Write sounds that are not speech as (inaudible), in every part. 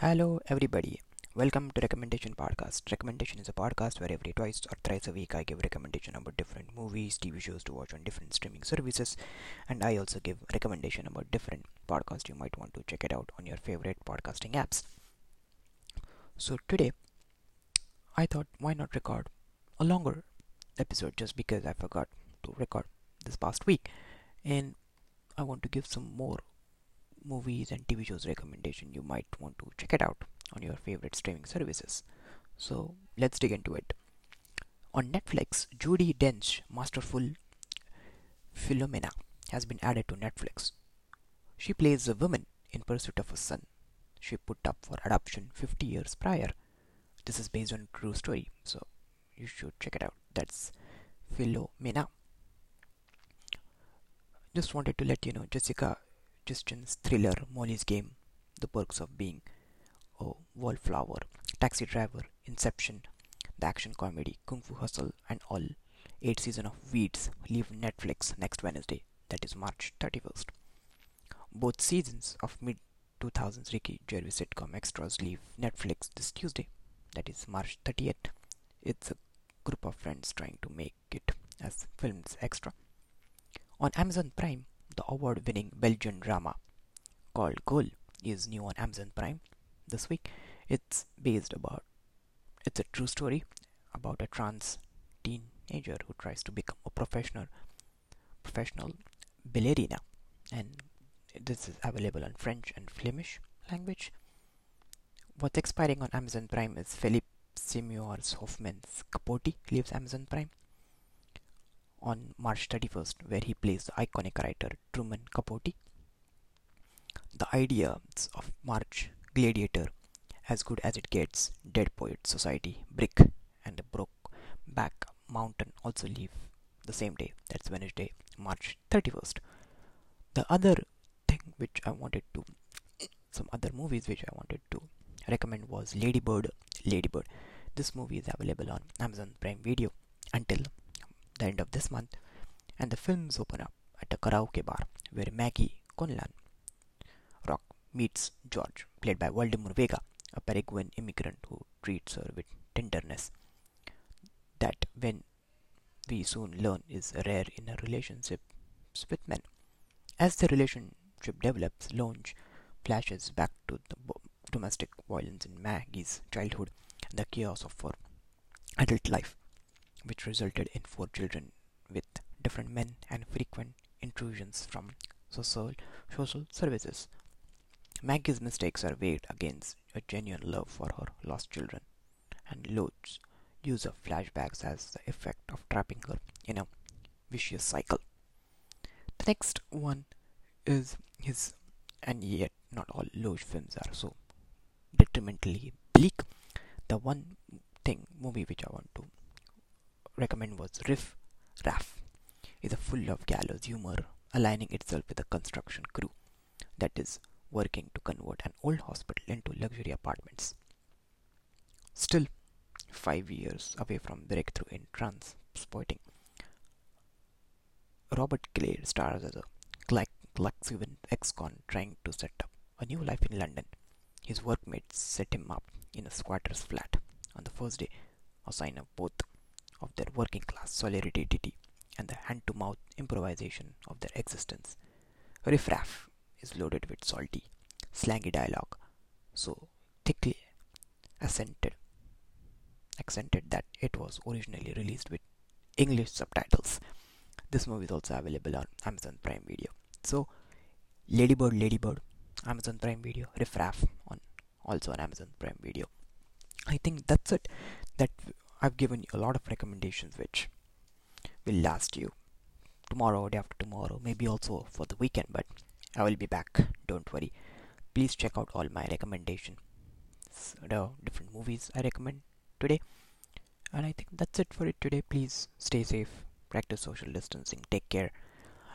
Hello, everybody. Welcome to Recommendation Podcast. Recommendation is a podcast where every twice or thrice a week I give recommendation about different movies, TV shows to watch on different streaming services, and I also give recommendation about different podcasts you might want to check it out on your favorite podcasting apps. So today, I thought why not record a longer episode just because I forgot to record this past week, and I want to give some more movies and TV shows recommendation, you might want to check it out on your favorite streaming services. So let's dig into it. On Netflix, Judi Dench, masterful Philomena, has been added to Netflix. She plays a woman in pursuit of a son she put up for adoption 50 years prior. This is based on true story, so you should check it out. That's Philomena. Just wanted to let you know Jessica Chastain's thriller Molly's Game, The Perks of Being a Wallflower, Taxi Driver, Inception, the action comedy Kung Fu Hustle, and all eight seasons of Weeds leave Netflix next Wednesday, that is March 31st. Both seasons of mid 2000s Ricky Gervais sitcom Extras leave Netflix this Tuesday, that is March 30th. It's a group of friends trying to make it as films extra. On Amazon Prime, the award winning Belgian drama called Girl is new on Amazon Prime this week. It's based about it's a true story about a trans teenager who tries to become a professional professional ballerina and this is available in French and Flemish language. What's expiring on Amazon Prime is Philip Seymour's Hoffman's Capote leaves Amazon Prime on March 31st, where he plays the iconic writer Truman Capote. The Ides of March Gladiator, As Good as It Gets, Dead Poet Society, Brick, and the Broke Back Mountain also leave the same day. That's Wednesday, March 31st. The other thing which I wanted to, (coughs) some other movies which I wanted to recommend was Ladybird. Ladybird. This movie is available on Amazon Prime Video until the end of this month, and the films open up at a karaoke bar where Maggie Conlan Rock meets George, played by Vladimir Vega, a Paraguayan immigrant who treats her with tenderness. That, when we soon learn, is rare in a relationship with men. As the relationship develops, Loach flashes back to the domestic violence in Maggie's childhood and the chaos of her adult life which resulted in four children with different men and frequent intrusions from social, social services. Maggie's mistakes are weighed against a genuine love for her lost children, and Loach's use of flashbacks has the effect of trapping her in a vicious cycle. The next one is his, and yet not all Loach films are so detrimentally bleak. The one thing movie which I want to recommend was Riff Raff is a full of gallows humor aligning itself with a construction crew that is working to convert an old hospital into luxury apartments. Still, five years away from breakthrough in Trainspotting, Robert Carlyle stars as a Glaswegian ex-con trying to set up a new life in London. His workmates set him up in a squatter's flat on the first day, a sign of both of their working class solidarity and the hand to mouth improvisation of their existence. Riff Raff is loaded with salty, slangy dialogue, so thickly accented, accented that it was originally released with English subtitles. This movie is also available on Amazon Prime Video. So, Ladybird, Ladybird, Amazon Prime Video, Riff Raff on also on Amazon Prime Video. I think that's it. That I've given you a lot of recommendations which will last you tomorrow, day after tomorrow, maybe also for the weekend, but I will be back. Don't worry. Please check out all my recommendations, the different movies I recommend today. And I think that's it for it today. Please stay safe, practice social distancing, take care,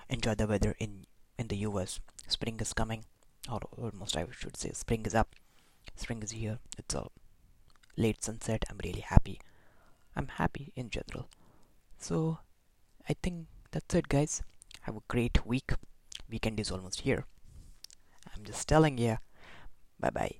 enjoy the weather in in the US. Spring is coming, or almost I should say, spring is up. Spring is here. It's a late sunset. I'm really happy. I'm happy in general. So I think that's it, guys. Have a great week. Weekend is almost here. I'm just telling you. Bye bye.